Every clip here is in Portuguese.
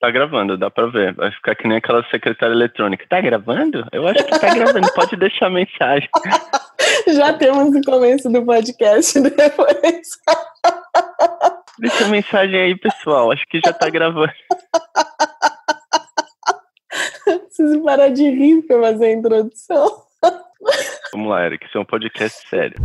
Tá gravando, dá pra ver. Vai ficar que nem aquela secretária eletrônica. Tá gravando? Eu acho que tá gravando. Pode deixar mensagem. Já temos o começo do podcast depois. Deixa mensagem aí, pessoal. Acho que já tá gravando. Preciso parar de rir pra fazer a introdução. Vamos lá, Eric. Isso é um podcast sério.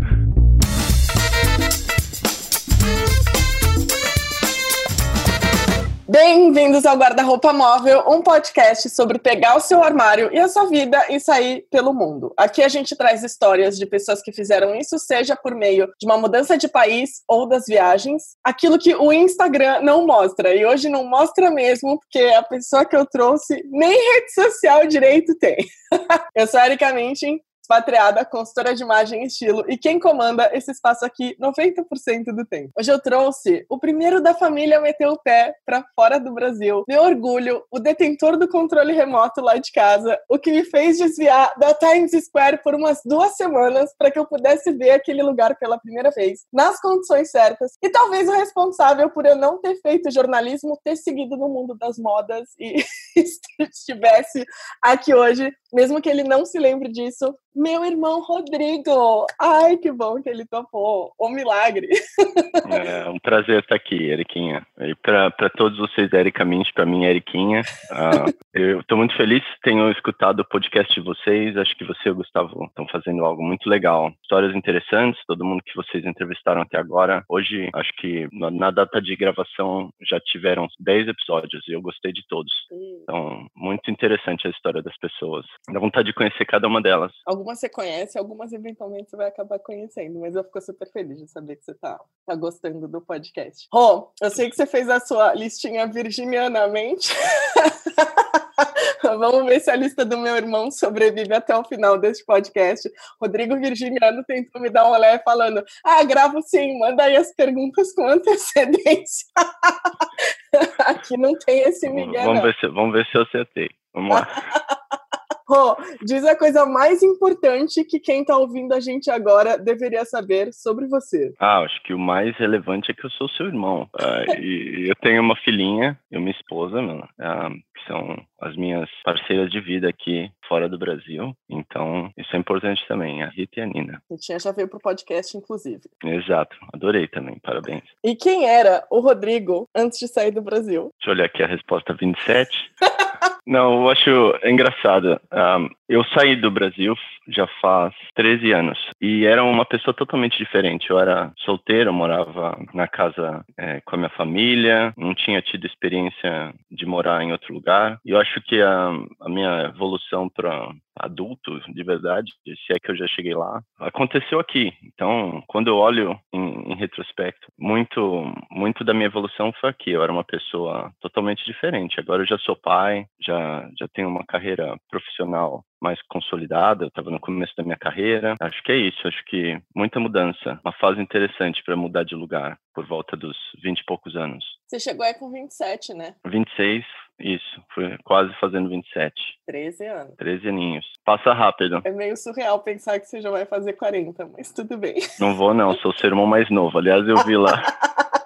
Bem-vindos ao Guarda-Roupa Móvel, um podcast sobre pegar o seu armário e a sua vida e sair pelo mundo. Aqui a gente traz histórias de pessoas que fizeram isso, seja por meio de uma mudança de país ou das viagens, aquilo que o Instagram não mostra. E hoje não mostra mesmo, porque a pessoa que eu trouxe nem rede social direito tem. eu sou a Erika Minchin, expatriada, consultora de imagem e estilo, e quem comanda esse espaço aqui 90% do tempo. Hoje eu trouxe o primeiro da família a meter o pé para fora do Brasil, meu orgulho, o detentor do controle remoto lá de casa, o que me fez desviar da Times Square por umas duas semanas para que eu pudesse ver aquele lugar pela primeira vez, nas condições certas, e talvez o responsável por eu não ter feito jornalismo ter seguido no mundo das modas e estivesse aqui hoje, mesmo que ele não se lembre disso, meu irmão Rodrigo. Ai, que bom que ele topou. O milagre. É um prazer estar aqui, Eriquinha. E para todos vocês, Erika Mint, para mim, Eriquinha. Uh, eu estou muito feliz, tenho escutado o podcast de vocês. Acho que você e o Gustavo estão fazendo algo muito legal. Histórias interessantes, todo mundo que vocês entrevistaram até agora. Hoje, acho que na data de gravação já tiveram 10 episódios e eu gostei de todos. Então, muito interessante a história das pessoas. Dá vontade de conhecer cada uma delas. Algumas você conhece, algumas eventualmente você vai acabar conhecendo, mas eu fico super feliz de saber que você tá, tá gostando do podcast. Rô, eu sei que você fez a sua listinha virginianamente. Vamos ver se a lista do meu irmão sobrevive até o final deste podcast. Rodrigo Virginiano tentou me dar um olé falando: Ah, gravo sim, manda aí as perguntas com antecedência. Aqui não tem esse Miguel. Vamos, ver se, vamos ver se eu acertei. Vamos lá. Rô, diz a coisa mais importante que quem tá ouvindo a gente agora deveria saber sobre você. Ah, acho que o mais relevante é que eu sou seu irmão. Uh, e eu tenho uma filhinha e uma esposa, mano, uh, que são as minhas parceiras de vida aqui fora do Brasil. Então, isso é importante também, a Rita e a Nina. A tinha já veio pro podcast, inclusive. Exato, adorei também, parabéns. E quem era o Rodrigo antes de sair do Brasil? Deixa eu olhar aqui a resposta 27. Não, eu acho engraçado. Um, eu saí do Brasil já faz 13 anos e era uma pessoa totalmente diferente. Eu era solteiro, morava na casa é, com a minha família, não tinha tido experiência de morar em outro lugar. E eu acho que a, a minha evolução para adulto, de verdade, se é que eu já cheguei lá, aconteceu aqui. Então, quando eu olho em, em, retrospecto, muito, muito da minha evolução foi aqui. Eu era uma pessoa totalmente diferente. Agora eu já sou pai, já, já tenho uma carreira profissional mais consolidada, eu estava no começo da minha carreira. Acho que é isso, acho que muita mudança, uma fase interessante para mudar de lugar por volta dos 20 e poucos anos. Você chegou aí com 27, né? 26, isso, fui quase fazendo 27. 13 anos. 13 aninhos. Passa rápido. É meio surreal pensar que você já vai fazer 40, mas tudo bem. Não vou não, sou o seu irmão mais novo. Aliás, eu vi lá.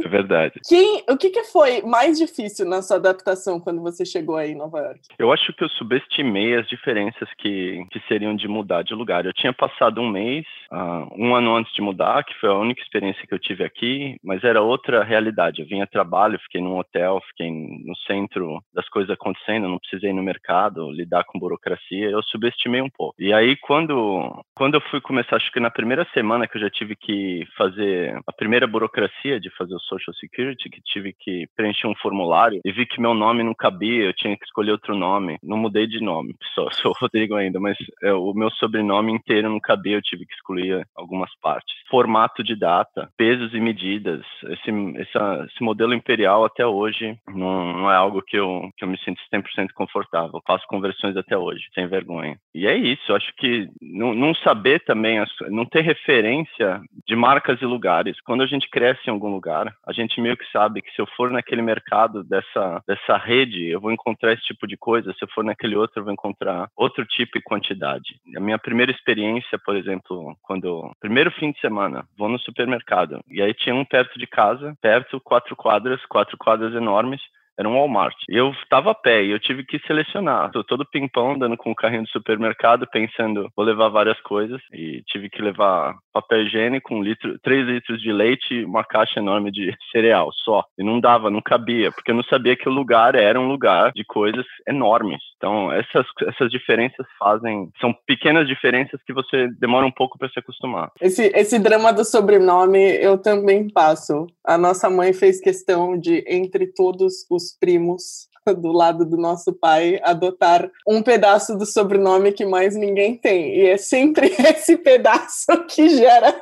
É verdade. Quem, o que, que foi mais difícil na sua adaptação quando você chegou aí em Nova York? Eu acho que eu subestimei as diferenças que, que seriam de mudar de lugar. Eu tinha passado um mês, uh, um ano antes de mudar, que foi a única experiência que eu tive aqui, mas era outra realidade. Eu vinha a trabalho, fiquei num hotel, fiquei no centro das coisas acontecendo, não precisei ir no mercado, lidar com burocracia. Eu subestimei um pouco. E aí, quando, quando eu fui começar, acho que na primeira semana que eu já tive que fazer a primeira burocracia de fazer o Social Security que tive que preencher um formulário e vi que meu nome não cabia, eu tinha que escolher outro nome. Não mudei de nome, só sou Rodrigo ainda, mas é, o meu sobrenome inteiro não cabia, eu tive que excluir algumas partes. Formato de data, pesos e medidas, esse, essa, esse modelo imperial até hoje não, não, é algo que eu, que eu me sinto 100% confortável. Faço conversões até hoje, sem vergonha. E é isso, eu acho que não, não saber também, não ter referência de marcas e lugares. Quando a gente cresce em algum lugar, a gente meio que sabe que se eu for naquele mercado dessa, dessa rede, eu vou encontrar esse tipo de coisa, se eu for naquele outro, eu vou encontrar outro tipo e quantidade. A minha primeira experiência, por exemplo, quando. Primeiro fim de semana, vou no supermercado, e aí tinha um perto de casa, perto, quatro quadras, quatro quadras enormes, era um Walmart. Eu estava a pé e eu tive que selecionar. Tô todo pimpão, andando com o carrinho do supermercado, pensando, vou levar várias coisas. E tive que levar papel higiênico, um litro, três litros de leite e uma caixa enorme de cereal só. E não dava, não cabia, porque eu não sabia que o lugar era um lugar de coisas enormes. Então, essas, essas diferenças fazem. São pequenas diferenças que você demora um pouco para se acostumar. Esse, esse drama do sobrenome eu também passo. A nossa mãe fez questão de, entre todos os primos, do lado do nosso pai adotar um pedaço do sobrenome que mais ninguém tem. E é sempre esse pedaço que gera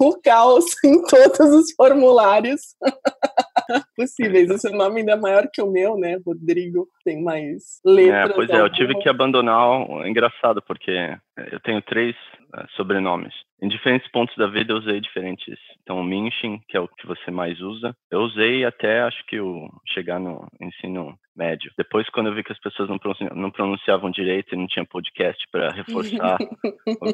o caos em todos os formulários possíveis. O seu nome ainda é maior que o meu, né? Rodrigo tem mais letras. É, pois é, eu tive que abandonar. É engraçado, porque eu tenho três sobrenomes. Em diferentes pontos da vida eu usei diferentes. Então, o Minchin, que é o que você mais usa, eu usei até acho que o chegar no ensino médio. Depois, quando eu vi que as pessoas não pronunciavam, não pronunciavam direito e não tinha podcast para reforçar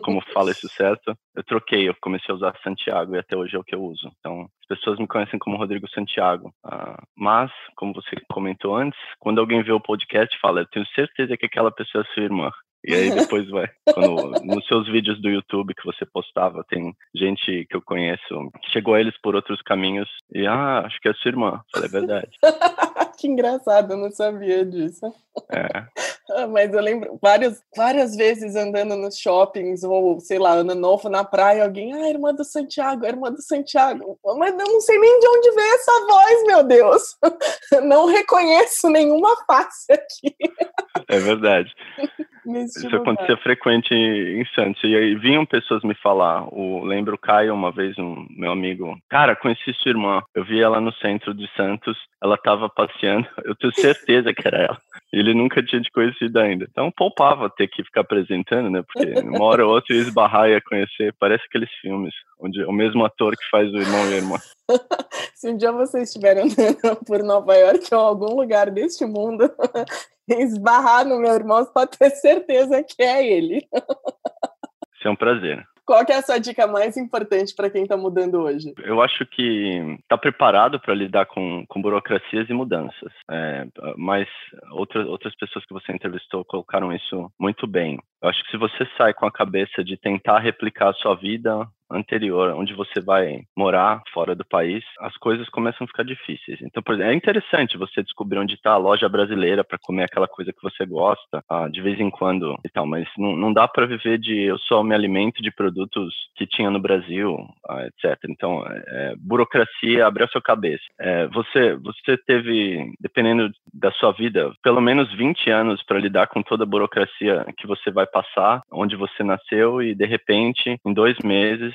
como fala isso certo, eu troquei. Eu comecei a usar Santiago e até hoje é o que eu uso. Então, as pessoas me conhecem como Rodrigo Santiago. Uh, mas, como você comentou antes, quando alguém vê o podcast, fala: Eu tenho certeza que aquela pessoa é sua irmã. E aí depois vai. Quando, nos seus vídeos do YouTube que você postava, tem gente que eu conheço que chegou a eles por outros caminhos e, ah, acho que é sua irmã. Falei, é verdade. que engraçado, eu não sabia disso. É. Mas eu lembro várias, várias vezes andando nos shoppings, ou sei lá, ano novo na praia, alguém, ah, irmã do Santiago, irmã do Santiago. Mas eu não sei nem de onde veio essa voz, meu Deus. Não reconheço nenhuma face aqui. É verdade. Isso acontecia frequente em Santos. E aí vinham pessoas me falar. O, lembro o Caio, uma vez, um meu amigo. Cara, conheci sua irmã. Eu vi ela no centro de Santos. Ela estava passeando. Eu tenho certeza que era ela. Ele nunca tinha te conhecido ainda. Então poupava ter que ficar apresentando, né? Porque uma hora ou outra ia esbarrar e ia conhecer. Parece aqueles filmes, onde o mesmo ator que faz o irmão e a irmã. Se um dia vocês estiverem por Nova York ou algum lugar deste mundo, esbarrar no meu irmão, você pode ter certeza que é ele. Isso é um prazer. Qual é a sua dica mais importante para quem está mudando hoje? Eu acho que está preparado para lidar com, com burocracias e mudanças. É, mas outras, outras pessoas que você entrevistou colocaram isso muito bem. Eu acho que se você sai com a cabeça de tentar replicar a sua vida anterior, onde você vai morar fora do país, as coisas começam a ficar difíceis. Então, por exemplo, é interessante você descobrir onde está a loja brasileira para comer aquela coisa que você gosta, ah, de vez em quando e tal, mas não, não dá para viver de eu só me alimento de produtos que tinha no Brasil, ah, etc. Então, é, é, burocracia abre a sua cabeça. É, você, você teve, dependendo da sua vida, pelo menos 20 anos para lidar com toda a burocracia que você vai passar, onde você nasceu e de repente, em dois meses,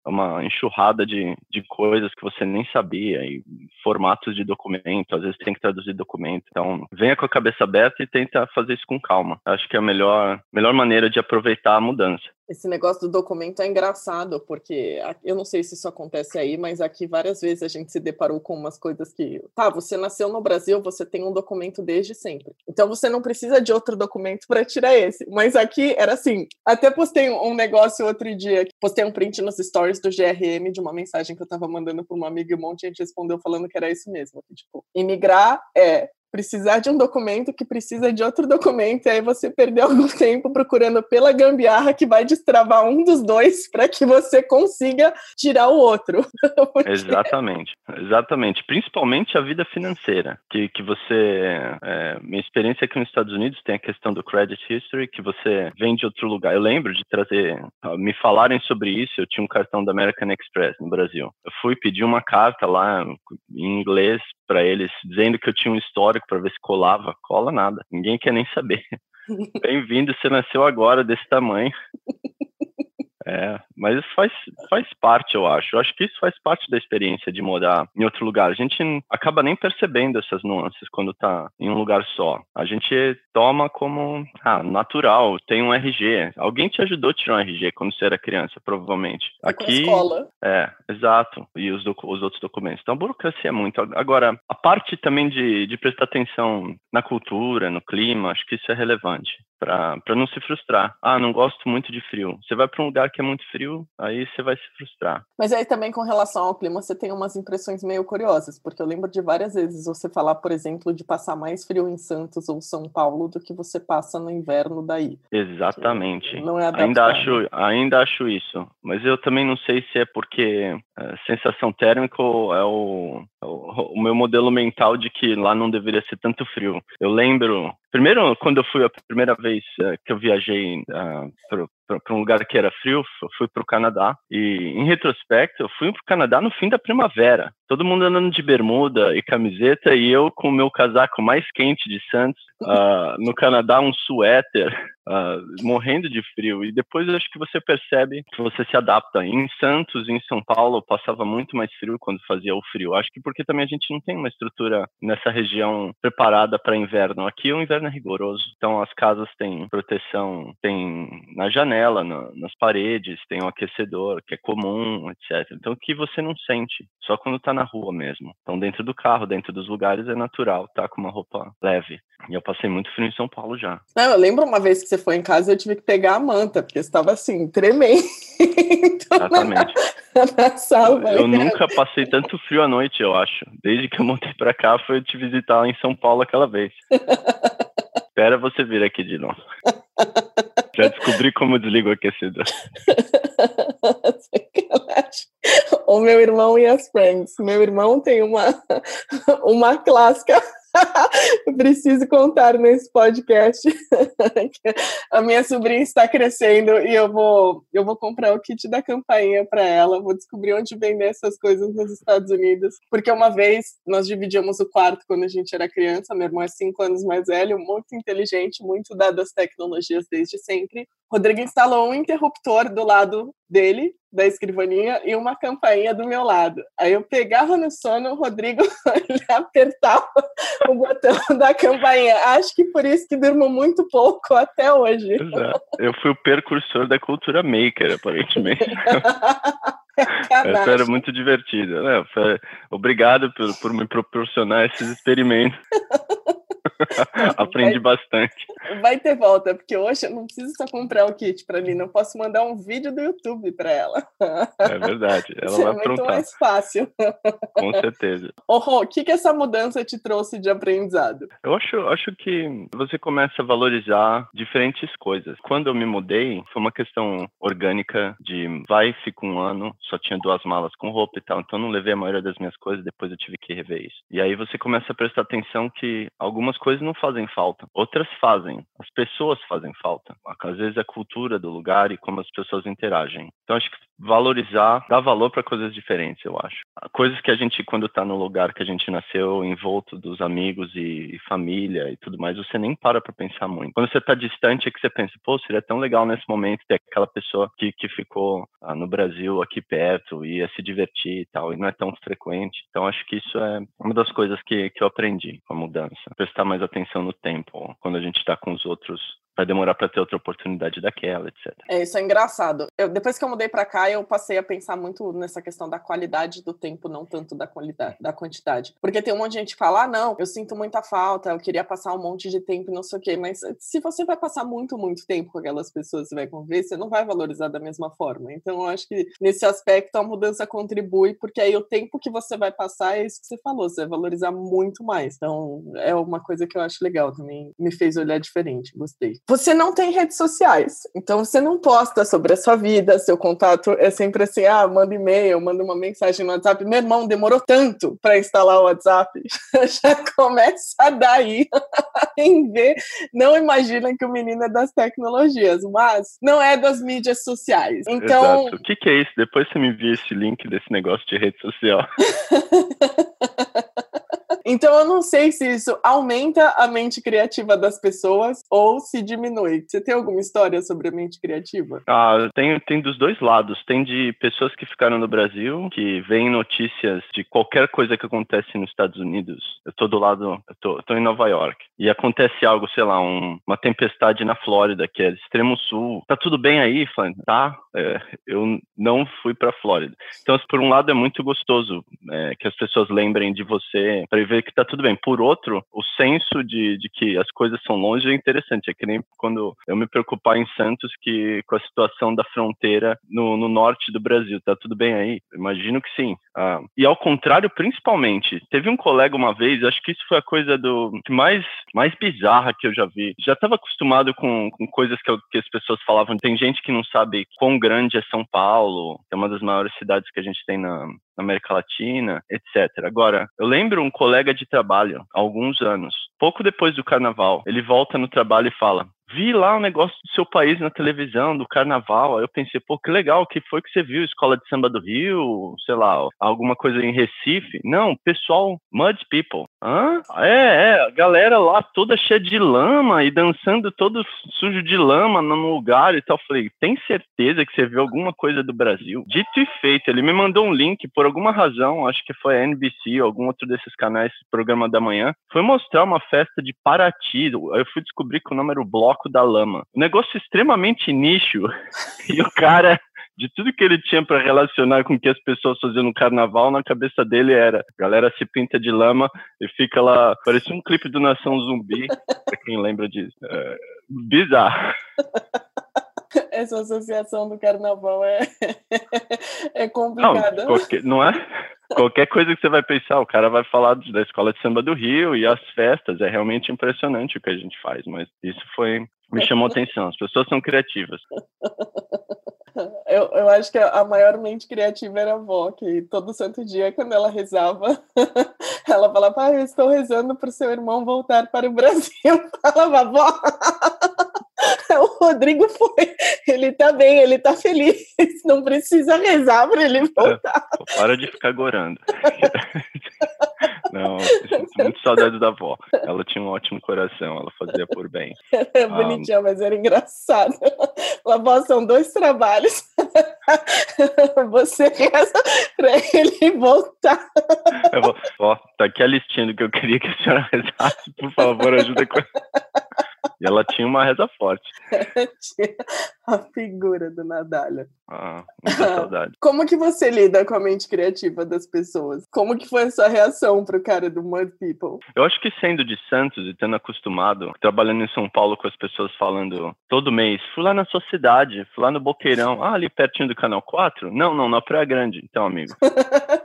uma enxurrada de, de coisas que você nem sabia, e formatos de documento, às vezes tem que traduzir documento. Então, venha com a cabeça aberta e tenta fazer isso com calma. Acho que é a melhor, melhor maneira de aproveitar a mudança. Esse negócio do documento é engraçado, porque eu não sei se isso acontece aí, mas aqui várias vezes a gente se deparou com umas coisas que, tá, você nasceu no Brasil, você tem um documento desde sempre. Então você não precisa de outro documento para tirar esse. Mas aqui era assim, até postei um negócio outro dia, postei um print nos stories do GRM de uma mensagem que eu tava mandando para uma amiga e um monte de gente respondeu falando que era isso mesmo, que, tipo, imigrar é precisar de um documento que precisa de outro documento, e aí você perdeu algum tempo procurando pela gambiarra que vai destravar um dos dois para que você consiga tirar o outro. Porque... Exatamente, exatamente. Principalmente a vida financeira, que, que você. É, minha experiência aqui nos Estados Unidos tem a questão do credit history, que você vem de outro lugar. Eu lembro de trazer, me falarem sobre isso. Eu tinha um cartão da American Express no Brasil. Eu fui pedir uma carta lá em inglês para eles, dizendo que eu tinha um histórico para ver se colava. Cola nada. Ninguém quer nem saber. Bem-vindo, você nasceu agora desse tamanho. É, mas isso faz, faz parte, eu acho. Eu acho que isso faz parte da experiência de morar em outro lugar. A gente acaba nem percebendo essas nuances quando tá em um lugar só. A gente toma como ah, natural, tem um RG. Alguém te ajudou a tirar um RG quando você era criança, provavelmente. Aqui. escola. É, exato. E os, os outros documentos. Então, a burocracia é muito. Agora, a parte também de, de prestar atenção na cultura, no clima, acho que isso é relevante. Para não se frustrar. Ah, não gosto muito de frio. Você vai para um lugar que é muito frio, aí você vai se frustrar. Mas aí também com relação ao clima, você tem umas impressões meio curiosas, porque eu lembro de várias vezes você falar, por exemplo, de passar mais frio em Santos ou São Paulo do que você passa no inverno daí. Exatamente. Não é ainda acho, ainda acho isso. Mas eu também não sei se é porque é, sensação térmica é o, é o, o meu modelo mental de que lá não deveria ser tanto frio. Eu lembro Primeiro, quando eu fui a primeira vez uh, que eu viajei uh, para um lugar que era frio, fui para o Canadá. E, em retrospecto, eu fui para o Canadá no fim da primavera. Todo mundo andando de bermuda e camiseta e eu com o meu casaco mais quente de Santos. Uh, no Canadá, um suéter, uh, morrendo de frio. E depois eu acho que você percebe que você se adapta. Em Santos, em São Paulo, passava muito mais frio quando fazia o frio. Acho que porque também a gente não tem uma estrutura nessa região preparada para inverno. Aqui o inverno é rigoroso. Então as casas têm proteção, tem na janela janela, na, nas paredes, tem um aquecedor que é comum, etc. Então que você não sente, só quando está na rua mesmo. Então dentro do carro, dentro dos lugares é natural, tá com uma roupa leve. E eu passei muito frio em São Paulo já. Não, eu lembro uma vez que você foi em casa e eu tive que pegar a manta, porque estava assim, tremendo. Exatamente. Na, na sala. Eu, eu nunca passei tanto frio à noite, eu acho. Desde que eu montei para cá, foi te visitar em São Paulo aquela vez. Espera você vir aqui de novo. Já descobri como desligo o aquecedor. o meu irmão e as Friends. Meu irmão tem uma, uma clássica Preciso contar nesse podcast. a minha sobrinha está crescendo e eu vou, eu vou comprar o kit da campainha para ela. Vou descobrir onde vender essas coisas nos Estados Unidos. Porque uma vez nós dividíamos o quarto quando a gente era criança. Meu irmão é cinco anos mais velho, muito inteligente, muito dado às tecnologias desde sempre. Rodrigo instalou um interruptor do lado dele, da escrivaninha, e uma campainha do meu lado. Aí eu pegava no sono, o Rodrigo apertava o botão da campainha. Acho que por isso que durmo muito pouco até hoje. Exato. Eu fui o precursor da cultura maker, aparentemente. Essa era muito divertida. Né? Obrigado por, por me proporcionar esses experimentos. Aprendi vai, bastante. Vai ter volta, porque hoje eu não preciso só comprar o kit para mim, não posso mandar um vídeo do YouTube para ela. É verdade, ela Isso vai é aprontar. muito mais fácil. Com certeza. Ô, Rô, o que, que essa mudança te trouxe de aprendizado? Eu acho, acho que você começa a valorizar diferentes coisas. Quando eu me mudei, foi uma questão orgânica de vai, fica um ano, só tinha duas malas com roupa e tal, então não levei a maioria das minhas coisas, depois eu tive que rever isso. E aí você começa a prestar atenção que algumas coisas coisas não fazem falta, outras fazem. As pessoas fazem falta. Às vezes a cultura do lugar e como as pessoas interagem. Então acho que valorizar, dar valor para coisas diferentes, eu acho. Coisas que a gente, quando está no lugar que a gente nasceu, envolto dos amigos e, e família e tudo mais, você nem para para pensar muito. Quando você está distante é que você pensa, pô, seria tão legal nesse momento ter aquela pessoa que, que ficou ah, no Brasil, aqui perto, ia se divertir e tal, e não é tão frequente. Então acho que isso é uma das coisas que, que eu aprendi com a mudança. Prestar mais atenção no tempo, quando a gente está com os outros vai demorar para ter outra oportunidade daquela, etc. É, isso é engraçado. Eu, depois que eu mudei para cá, eu passei a pensar muito nessa questão da qualidade do tempo, não tanto da qualidade, da quantidade. Porque tem um monte de gente que fala, ah, não, eu sinto muita falta, eu queria passar um monte de tempo, não sei o quê, mas se você vai passar muito, muito tempo com aquelas pessoas e vai conviver, você não vai valorizar da mesma forma. Então, eu acho que nesse aspecto a mudança contribui, porque aí o tempo que você vai passar é isso que você falou, você vai valorizar muito mais. Então, é uma coisa que eu acho legal também, me fez olhar diferente, gostei. Você não tem redes sociais, então você não posta sobre a sua vida, seu contato é sempre assim, ah, manda e-mail, manda uma mensagem no WhatsApp. Meu irmão demorou tanto para instalar o WhatsApp, já começa daí em ver. Não imagina que o menino é das tecnologias, mas não é das mídias sociais. Então, Exato. o que, que é isso? Depois você me envia esse link desse negócio de rede social. Então eu não sei se isso aumenta a mente criativa das pessoas ou se diminui. Você tem alguma história sobre a mente criativa? Ah, tem, tem dos dois lados. Tem de pessoas que ficaram no Brasil, que veem notícias de qualquer coisa que acontece nos Estados Unidos. Eu tô do lado, eu tô, tô em Nova York. E acontece algo, sei lá, um, uma tempestade na Flórida, que é extremo sul. Tá tudo bem aí, Flan? Tá. É, eu não fui pra Flórida. Então, por um lado, é muito gostoso é, que as pessoas lembrem de você para ver que tá tudo bem. Por outro, o senso de, de que as coisas são longe é interessante. É que nem quando eu me preocupar em Santos que com a situação da fronteira no, no norte do Brasil, tá tudo bem aí? Imagino que sim. Ah, e ao contrário, principalmente, teve um colega uma vez, acho que isso foi a coisa do mais, mais bizarra que eu já vi. Já estava acostumado com, com coisas que, eu, que as pessoas falavam. Tem gente que não sabe quão grande é São Paulo, que é uma das maiores cidades que a gente tem na, na América Latina, etc. Agora, eu lembro um colega de trabalho, há alguns anos, pouco depois do carnaval, ele volta no trabalho e fala: vi lá um negócio do seu país na televisão, do carnaval. Aí eu pensei, pô, que legal, que foi que você viu? Escola de samba do Rio, sei lá, alguma coisa em Recife? Não, pessoal, Mud People. Hã? É, é, a galera lá toda cheia de lama e dançando todo sujo de lama no lugar e tal. Falei, tem certeza que você viu alguma coisa do Brasil? Dito e feito, ele me mandou um link, por alguma razão, acho que foi a NBC ou algum outro desses canais, programa da manhã, foi mostrar uma festa de Paraty. Eu fui descobrir que o nome era o Bloco da Lama. Um negócio extremamente nicho. e o cara de tudo que ele tinha para relacionar com o que as pessoas faziam no carnaval, na cabeça dele era: a galera se pinta de lama e fica lá. Parecia um clipe do Nação Zumbi, pra quem lembra disso. É, bizarro. Essa associação do carnaval é, é complicada. Não, qualquer, não é? Qualquer coisa que você vai pensar, o cara vai falar da escola de samba do Rio e as festas. É realmente impressionante o que a gente faz, mas isso foi me chamou atenção. As pessoas são criativas. Eu, eu acho que a maior mente criativa era a avó, que todo santo dia, quando ela rezava, ela falava, ah, eu estou rezando para o seu irmão voltar para o Brasil. Falava, avó, o Rodrigo foi, ele tá bem, ele tá feliz, não precisa rezar para ele voltar. É, para de ficar gorando. Não, muito saudade da avó. Ela tinha um ótimo coração, ela fazia por bem. É bonitinha, um... mas era engraçado. A avó são dois trabalhos. Você reza para ele voltar. Vou... Ó, tá aqui a listinha do que eu queria que a senhora rezasse. Por favor, ajuda com. E ela tinha uma reza forte. a figura do Nadalha. Ah, muita saudade. Como que você lida com a mente criativa das pessoas? Como que foi a sua reação pro cara do Mud People? Eu acho que sendo de Santos e tendo acostumado, trabalhando em São Paulo com as pessoas falando todo mês, fui lá na sua cidade, fui lá no Boqueirão, ah, ali pertinho do Canal 4? Não, não, na Praia Grande. Então, amigo,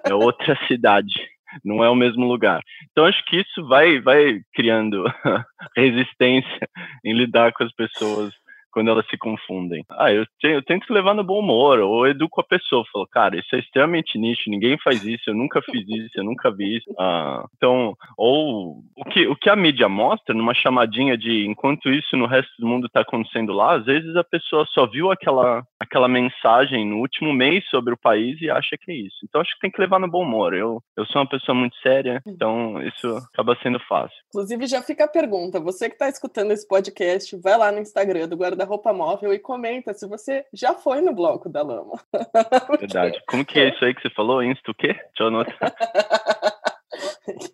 é outra cidade não é o mesmo lugar. Então acho que isso vai vai criando resistência em lidar com as pessoas quando elas se confundem. Ah, eu, tenho, eu tento levar no bom humor, ou educo a pessoa, falo, cara, isso é extremamente nicho, ninguém faz isso, eu nunca fiz isso, eu nunca vi isso. Ah, então, ou o que, o que a mídia mostra numa chamadinha de enquanto isso no resto do mundo está acontecendo lá, às vezes a pessoa só viu aquela, aquela mensagem no último mês sobre o país e acha que é isso. Então acho que tem que levar no bom humor. Eu, eu sou uma pessoa muito séria, então isso acaba sendo fácil. Inclusive, já fica a pergunta: você que está escutando esse podcast, vai lá no Instagram do Guarda roupa móvel e comenta se você já foi no bloco da lama. Verdade. Como que é isso aí que você falou? Insta o quê? Deixa eu anotar.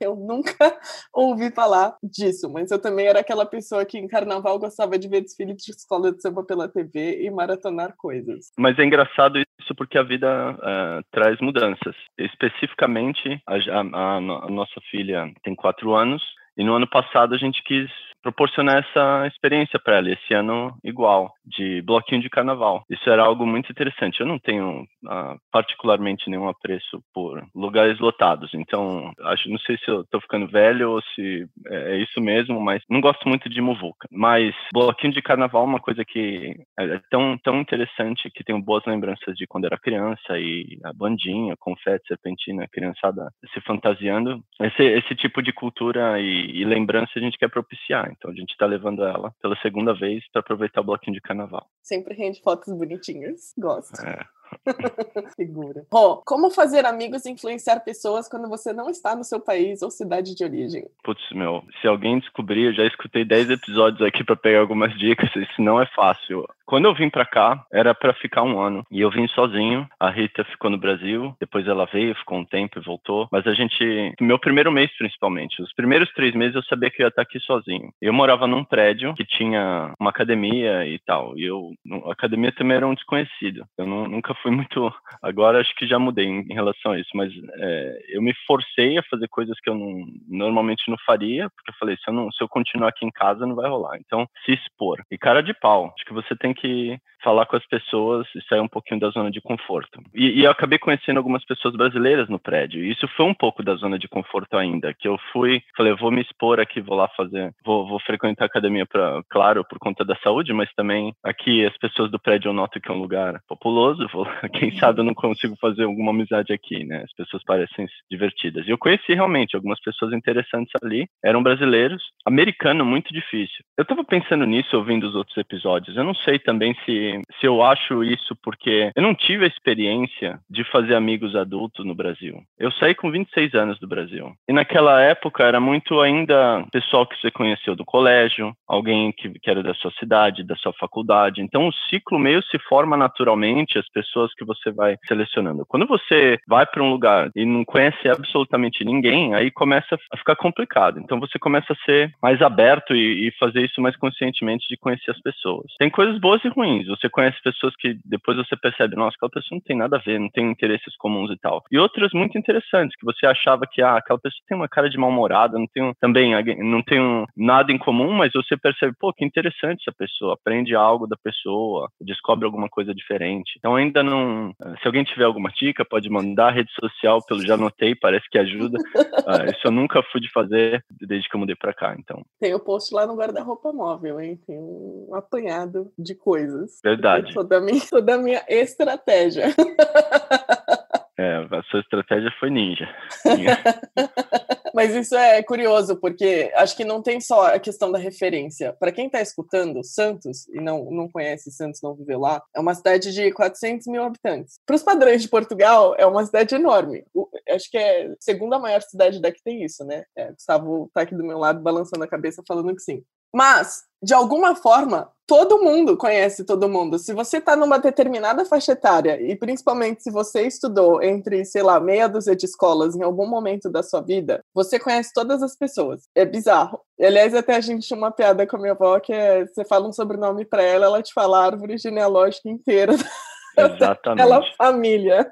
Eu nunca ouvi falar disso, mas eu também era aquela pessoa que em carnaval gostava de ver desfiles de escola de samba pela TV e maratonar coisas. Mas é engraçado isso porque a vida uh, traz mudanças. Especificamente, a, a, a nossa filha tem quatro anos e no ano passado a gente quis proporcionar essa experiência para ela, esse ano igual, de bloquinho de carnaval. Isso era algo muito interessante. Eu não tenho uh, particularmente nenhum apreço por lugares lotados, então acho, não sei se eu estou ficando velho ou se é, é, isso mesmo, mas não gosto muito de muvuca. Mas bloquinho de carnaval é uma coisa que é, é tão, tão interessante que tenho boas lembranças de quando era criança e a bandinha, confete, serpentina, criançada se fantasiando. Esse, esse tipo de cultura e, e lembrança a gente quer propiciar. Então a gente está levando ela pela segunda vez para aproveitar o bloquinho de carnaval. Sempre rende fotos bonitinhas. Gosto. É. Figura. Bom, como fazer amigos e influenciar pessoas quando você não está no seu país ou cidade de origem? Putz, meu, se alguém descobrir, eu já escutei 10 episódios aqui para pegar algumas dicas, isso não é fácil. Quando eu vim para cá, era para ficar um ano. E eu vim sozinho. A Rita ficou no Brasil, depois ela veio, ficou um tempo e voltou. Mas a gente, meu primeiro mês principalmente, os primeiros três meses eu sabia que eu ia estar aqui sozinho. Eu morava num prédio que tinha uma academia e tal. E eu, a academia também era um desconhecido. Eu não, nunca fui muito. Agora acho que já mudei em, em relação a isso, mas é, eu me forcei a fazer coisas que eu não, normalmente não faria, porque eu falei, se eu, não, se eu continuar aqui em casa, não vai rolar. Então, se expor. E cara de pau. Acho que você tem que falar com as pessoas e sair um pouquinho da zona de conforto. E, e, eu acabei conhecendo algumas pessoas brasileiras no prédio. E isso foi um pouco da zona de conforto ainda, que eu fui, falei, vou me expor aqui, vou lá fazer, vou, vou frequentar a academia para, claro, por conta da saúde, mas também aqui as pessoas do prédio eu noto que é um lugar populoso. Vou, quem sabe eu não consigo fazer alguma amizade aqui, né? As pessoas parecem divertidas. E eu conheci realmente algumas pessoas interessantes ali. Eram brasileiros, americano muito difícil. Eu estava pensando nisso ouvindo os outros episódios. Eu não sei também se se, eu acho isso porque eu não tive a experiência de fazer amigos adultos no Brasil. Eu saí com 26 anos do Brasil. E naquela época era muito ainda pessoal que você conheceu do colégio, alguém que, que era da sua cidade, da sua faculdade. Então o ciclo meio se forma naturalmente, as pessoas que você vai selecionando. Quando você vai para um lugar e não conhece absolutamente ninguém, aí começa a ficar complicado. Então você começa a ser mais aberto e, e fazer isso mais conscientemente de conhecer as pessoas. Tem coisas boas e ruins você conhece pessoas que depois você percebe, nossa, aquela pessoa não tem nada a ver, não tem interesses comuns e tal. E outras muito interessantes, que você achava que, ah, aquela pessoa tem uma cara de mal-humorada, não tem um, também não tem um, nada em comum, mas você percebe, pô, que interessante essa pessoa, aprende algo da pessoa, descobre alguma coisa diferente. Então ainda não, se alguém tiver alguma dica, pode mandar rede social pelo já notei, parece que ajuda. uh, isso eu nunca fui de fazer desde que eu mudei para cá, então. Tem o post lá no guarda-roupa móvel, hein? Tem um apanhado de coisas. Verdade. Toda a minha, toda a minha estratégia. É, a sua estratégia foi ninja. Mas isso é curioso, porque acho que não tem só a questão da referência. Para quem está escutando, Santos, e não, não conhece Santos, não viveu lá, é uma cidade de 400 mil habitantes. Para os padrões de Portugal, é uma cidade enorme. Acho que é a segunda maior cidade daqui tem isso, né? É, Gustavo está aqui do meu lado, balançando a cabeça, falando que sim. Mas, de alguma forma, todo mundo conhece todo mundo. Se você está numa determinada faixa etária, e principalmente se você estudou entre, sei lá, meia dúzia de escolas em algum momento da sua vida, você conhece todas as pessoas. É bizarro. Aliás, até a gente tinha uma piada com a minha avó que é, você fala um sobrenome para ela, ela te fala a árvore genealógica inteira Exatamente. daquela família.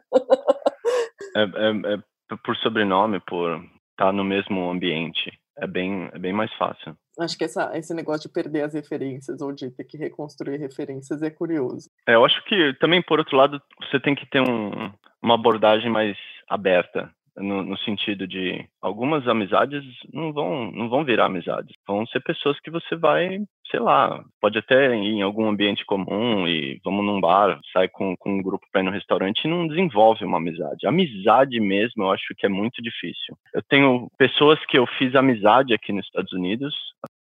É, é, é por sobrenome, por estar tá no mesmo ambiente. É bem, é bem mais fácil. Acho que essa, esse negócio de perder as referências ou de ter que reconstruir referências é curioso. É, eu acho que também, por outro lado, você tem que ter um, uma abordagem mais aberta no, no, sentido de algumas amizades não vão não vão virar amizades. Vão ser pessoas que você vai sei lá pode até ir em algum ambiente comum e vamos num bar sai com, com um grupo para ir no restaurante e não desenvolve uma amizade. Amizade mesmo eu acho que é muito difícil. Eu tenho pessoas que eu fiz amizade aqui nos Estados Unidos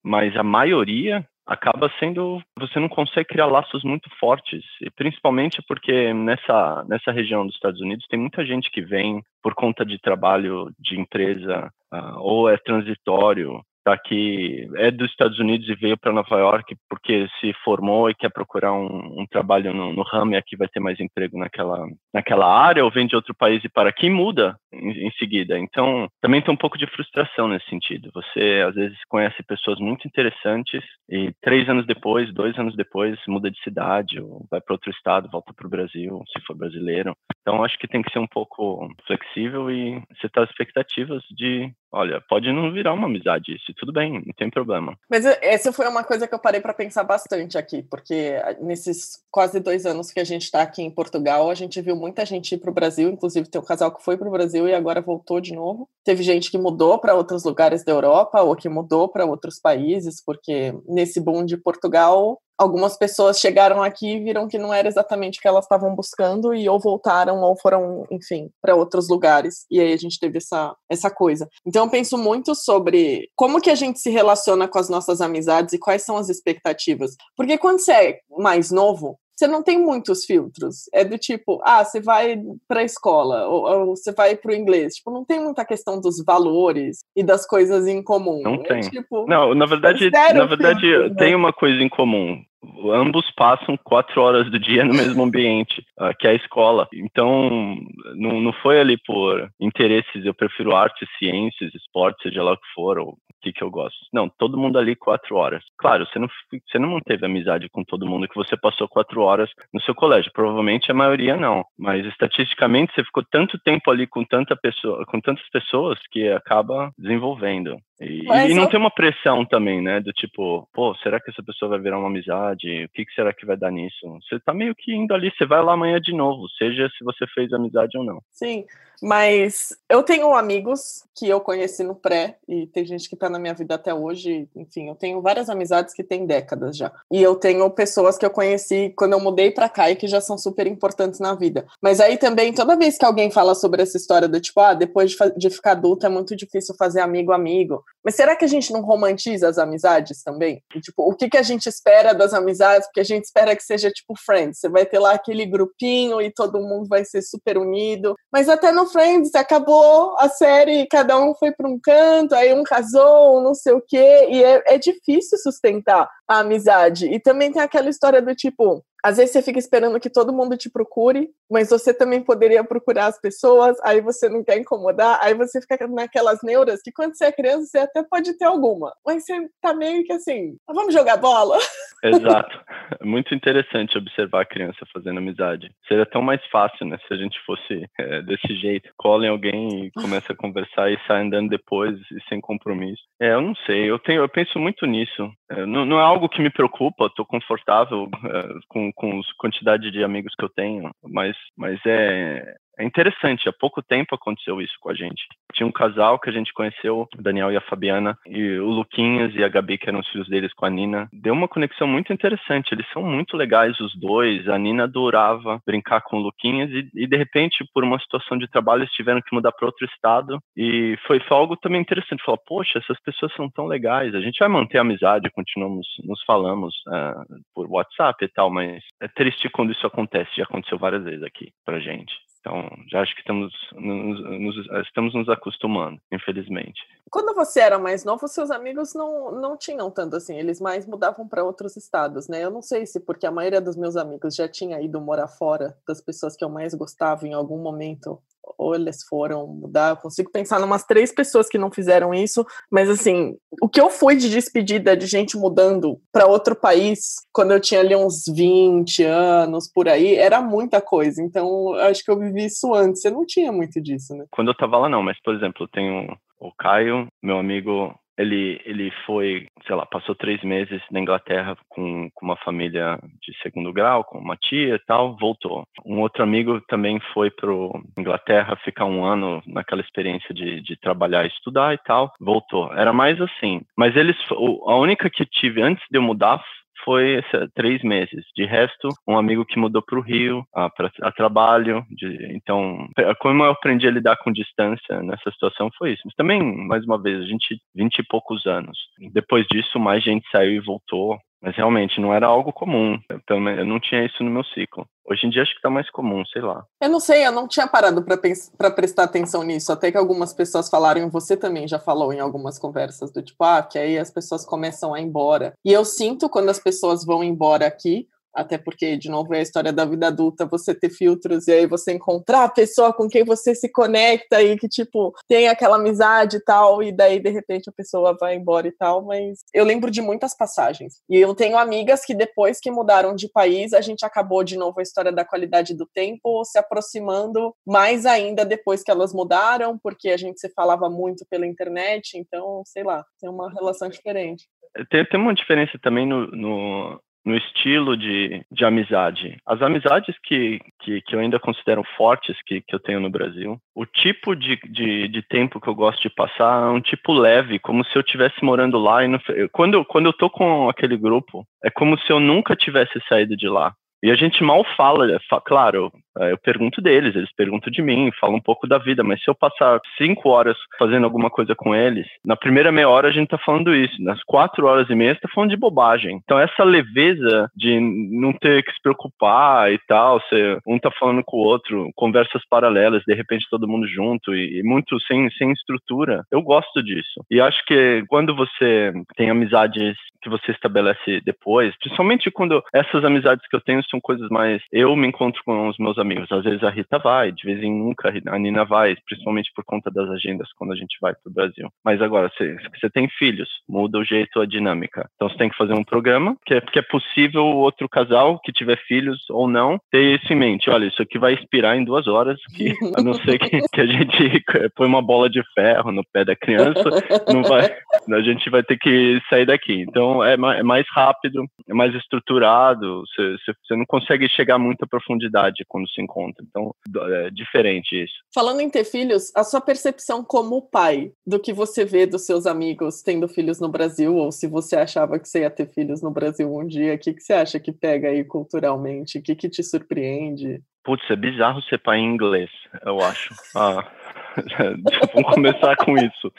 mas a maioria acaba sendo você não consegue criar laços muito fortes e principalmente porque nessa nessa região dos Estados Unidos tem muita gente que vem por conta de trabalho de empresa uh, ou é transitório tá aqui é dos Estados Unidos e veio para Nova York porque se formou e quer procurar um, um trabalho no, no ramo e aqui vai ter mais emprego naquela naquela área ou vem de outro país e para. Aqui muda em, em, seguida? Então também tem um pouco de frustração nesse sentido. Você às vezes conhece pessoas muito interessantes e três anos depois dois anos depois muda de cidade ou vai para outro estado volta para o Brasil se for brasileiro. Então acho que tem que ser um pouco flexível e setar expectativas de olha, pode não virar uma amizade isso, tudo bem, não tem problema. Mas essa foi uma coisa que eu parei para pensar bastante aqui, porque nesses quase dois anos que a gente está aqui em Portugal, a gente viu muita gente ir para o Brasil, inclusive tem um casal que foi para o Brasil e agora voltou de novo. Teve gente que mudou para outros lugares da Europa ou que mudou para outros países, porque nesse boom de Portugal algumas pessoas chegaram aqui e viram que não era exatamente o que elas estavam buscando e ou voltaram ou foram, enfim, para outros lugares. E aí a gente teve essa, essa coisa. Então eu penso muito sobre como que a gente se relaciona com as nossas amizades e quais são as expectativas. Porque quando você é mais novo, você não tem muitos filtros. É do tipo, ah, você vai para a escola, ou, ou, você vai para o inglês. Tipo, não tem muita questão dos valores e das coisas em comum. Não é, tem. Tipo, não, na verdade, na verdade filtro, tem né? uma coisa em comum ambos passam quatro horas do dia no mesmo ambiente, uh, que é a escola. Então, não, não foi ali por interesses, eu prefiro artes, ciências, esportes, seja lá o que for, ou o aqui que eu gosto. Não, todo mundo ali quatro horas. Claro, você não, você não manteve amizade com todo mundo que você passou quatro horas no seu colégio. Provavelmente a maioria não. Mas estatisticamente você ficou tanto tempo ali com tanta pessoa, com tantas pessoas que acaba desenvolvendo. E, e, não eu... tem uma pressão também, né? Do tipo, pô, será que essa pessoa vai virar uma amizade? O que, que, será que vai dar nisso? Você tá meio que indo ali, você vai lá amanhã de novo, seja se você fez amizade ou não. Sim, mas eu tenho amigos que eu conheci no pré, e tem gente que tá na minha vida até hoje. Enfim, eu tenho várias amizades que têm décadas já. E eu tenho pessoas que eu conheci quando eu mudei pra cá e que já são super importantes na vida. Mas aí também, toda vez que alguém fala sobre essa história do tipo, ah, depois de, de ficar adulto é muito difícil fazer amigo-amigo. Mas será que a gente não romantiza as amizades também? E, tipo, o que, que a gente espera das amizades? Porque a gente espera que seja tipo Friends. Você vai ter lá aquele grupinho e todo mundo vai ser super unido. Mas até no Friends acabou a série, cada um foi para um canto, aí um casou, não sei o quê. E é, é difícil sustentar a amizade. E também tem aquela história do tipo, às vezes você fica esperando que todo mundo te procure, mas você também poderia procurar as pessoas, aí você não quer incomodar, aí você fica naquelas neuras que quando você é criança você até pode ter alguma, mas você tá meio que assim, ah, vamos jogar bola. Exato. É muito interessante observar a criança fazendo amizade. Seria tão mais fácil, né, se a gente fosse é, desse jeito. Cola em alguém e começa a conversar e sai andando depois e sem compromisso. É, eu não sei, eu tenho, eu penso muito nisso. É, não, não, é algo que me preocupa, estou confortável é, com, com a quantidade de amigos que eu tenho, mas, mas é, é interessante, há pouco tempo aconteceu isso com a gente. Tinha um casal que a gente conheceu, o Daniel e a Fabiana, e o Luquinhas e a Gabi, que eram os filhos deles com a Nina. Deu uma conexão muito interessante, eles são muito legais os dois. A Nina adorava brincar com o Luquinhas e, e de repente, por uma situação de trabalho, eles tiveram que mudar para outro estado. E foi, foi algo também interessante, falar, poxa, essas pessoas são tão legais, a gente vai manter a amizade, continuamos, nos falamos uh, por WhatsApp e tal, mas é triste quando isso acontece, já aconteceu várias vezes aqui pra gente. Então, já acho que estamos nos, nos, estamos nos acostumando, infelizmente. Quando você era mais novo, seus amigos não, não tinham tanto assim, eles mais mudavam para outros estados, né? Eu não sei se porque a maioria dos meus amigos já tinha ido morar fora, das pessoas que eu mais gostava em algum momento ou eles foram mudar. Eu consigo pensar em umas três pessoas que não fizeram isso, mas assim, o que eu fui de despedida de gente mudando para outro país quando eu tinha ali uns 20 anos por aí, era muita coisa. Então, acho que eu vivi isso antes. Você não tinha muito disso, né? Quando eu tava lá, não, mas por exemplo, eu tenho o Caio, meu amigo ele, ele foi, sei lá, passou três meses na Inglaterra com, com uma família de segundo grau, com uma tia e tal, voltou. Um outro amigo também foi para Inglaterra ficar um ano naquela experiência de, de trabalhar e estudar e tal, voltou. Era mais assim. Mas eles, a única que tive antes de eu mudar foi três meses. De resto, um amigo que mudou para o Rio a, pra, a trabalho. De, então, como eu aprendi a lidar com distância nessa situação foi isso. Mas também, mais uma vez, a gente, vinte e poucos anos. Depois disso, mais gente saiu e voltou. Mas realmente não era algo comum. Menos, eu não tinha isso no meu ciclo. Hoje em dia acho que está mais comum, sei lá. Eu não sei, eu não tinha parado para prestar atenção nisso, até que algumas pessoas falaram, você também já falou em algumas conversas, do tipo, ah, que aí as pessoas começam a ir embora. E eu sinto quando as pessoas vão embora aqui, até porque, de novo, é a história da vida adulta, você ter filtros e aí você encontrar a pessoa com quem você se conecta e que, tipo, tem aquela amizade e tal, e daí, de repente, a pessoa vai embora e tal, mas eu lembro de muitas passagens. E eu tenho amigas que depois que mudaram de país, a gente acabou, de novo, a história da qualidade do tempo, se aproximando mais ainda depois que elas mudaram, porque a gente se falava muito pela internet, então, sei lá, tem uma relação diferente. Tem, tem uma diferença também no, no, no estilo de, de amizade. As amizades que, que, que eu ainda considero fortes que, que eu tenho no Brasil, o tipo de, de, de tempo que eu gosto de passar é um tipo leve, como se eu estivesse morando lá. E não, quando, quando eu tô com aquele grupo, é como se eu nunca tivesse saído de lá. E a gente mal fala, claro, eu pergunto deles, eles perguntam de mim, falam um pouco da vida, mas se eu passar cinco horas fazendo alguma coisa com eles, na primeira meia hora a gente tá falando isso, nas quatro horas e meia tá falando de bobagem. Então essa leveza de não ter que se preocupar e tal, ser, um tá falando com o outro, conversas paralelas, de repente todo mundo junto e, e muito sem, sem estrutura, eu gosto disso. E acho que quando você tem amizades que você estabelece depois, principalmente quando essas amizades que eu tenho são coisas mais. Eu me encontro com os meus amigos, às vezes a Rita vai, de vez em nunca a Nina vai, principalmente por conta das agendas quando a gente vai para o Brasil. Mas agora, se você tem filhos, muda o jeito, a dinâmica. Então você tem que fazer um programa que é, que é possível o outro casal que tiver filhos ou não ter isso em mente. Olha, isso aqui vai expirar em duas horas, que a não ser que, que a gente põe uma bola de ferro no pé da criança, não vai, a gente vai ter que sair daqui. Então é mais, é mais rápido, é mais estruturado, você, você não consegue chegar a muita profundidade quando se encontra. Então é diferente isso. Falando em ter filhos, a sua percepção como pai do que você vê dos seus amigos tendo filhos no Brasil, ou se você achava que você ia ter filhos no Brasil um dia, o que, que você acha que pega aí culturalmente? O que, que te surpreende? Putz, é bizarro ser pai em inglês, eu acho. Ah, vamos começar com isso.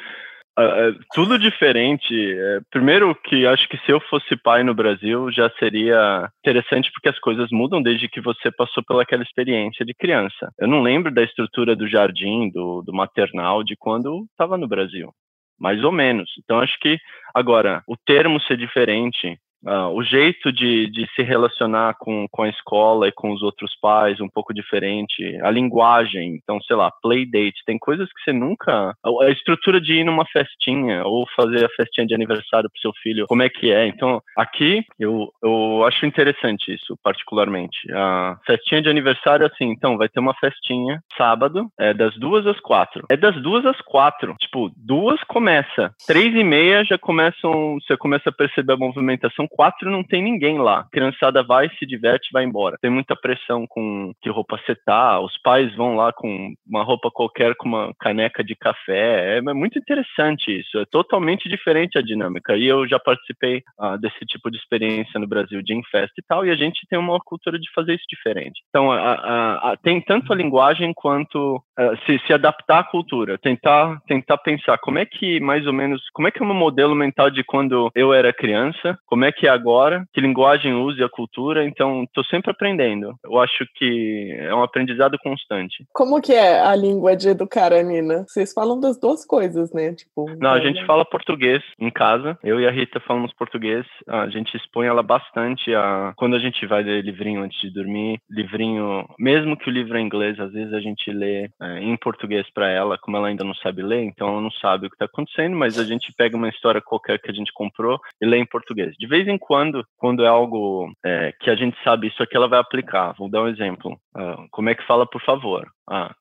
Uh, tudo diferente. Uh, primeiro que acho que se eu fosse pai no Brasil já seria interessante porque as coisas mudam desde que você passou pelaquela experiência de criança. Eu não lembro da estrutura do jardim, do, do maternal, de quando estava no Brasil. Mais ou menos. Então acho que agora o termo ser diferente Uh, o jeito de, de se relacionar com, com a escola e com os outros pais um pouco diferente, a linguagem, então, sei lá, play date, tem coisas que você nunca. A, a estrutura de ir numa festinha ou fazer a festinha de aniversário pro seu filho, como é que é? Então, aqui eu, eu acho interessante isso, particularmente. A festinha de aniversário, assim, então, vai ter uma festinha sábado, é das duas às quatro. É das duas às quatro. Tipo, duas começa, três e meia já começam, você começa a perceber a movimentação quatro não tem ninguém lá. A criançada vai, se diverte, vai embora. Tem muita pressão com que roupa você tá, os pais vão lá com uma roupa qualquer, com uma caneca de café. É, é muito interessante isso. É totalmente diferente a dinâmica. E eu já participei uh, desse tipo de experiência no Brasil, de festa e tal, e a gente tem uma cultura de fazer isso diferente. Então, a, a, a, tem tanto a linguagem quanto uh, se, se adaptar à cultura, tentar, tentar pensar como é que, mais ou menos, como é que é o meu modelo mental de quando eu era criança, como é que que é agora, que linguagem use a cultura, então estou sempre aprendendo. Eu acho que é um aprendizado constante. Como que é a língua de educar a Nina? Vocês falam das duas coisas, né? Tipo, Não, a gente fala português em casa. Eu e a Rita falamos português. A gente expõe ela bastante a quando a gente vai ler livrinho antes de dormir, livrinho, mesmo que o livro é inglês, às vezes a gente lê é, em português para ela, como ela ainda não sabe ler, então ela não sabe o que está acontecendo, mas a gente pega uma história qualquer que a gente comprou e lê em português. De vez em quando, quando é algo é, que a gente sabe isso aqui, ela vai aplicar. Vou dar um exemplo. Uh, como é que fala por favor? Ah,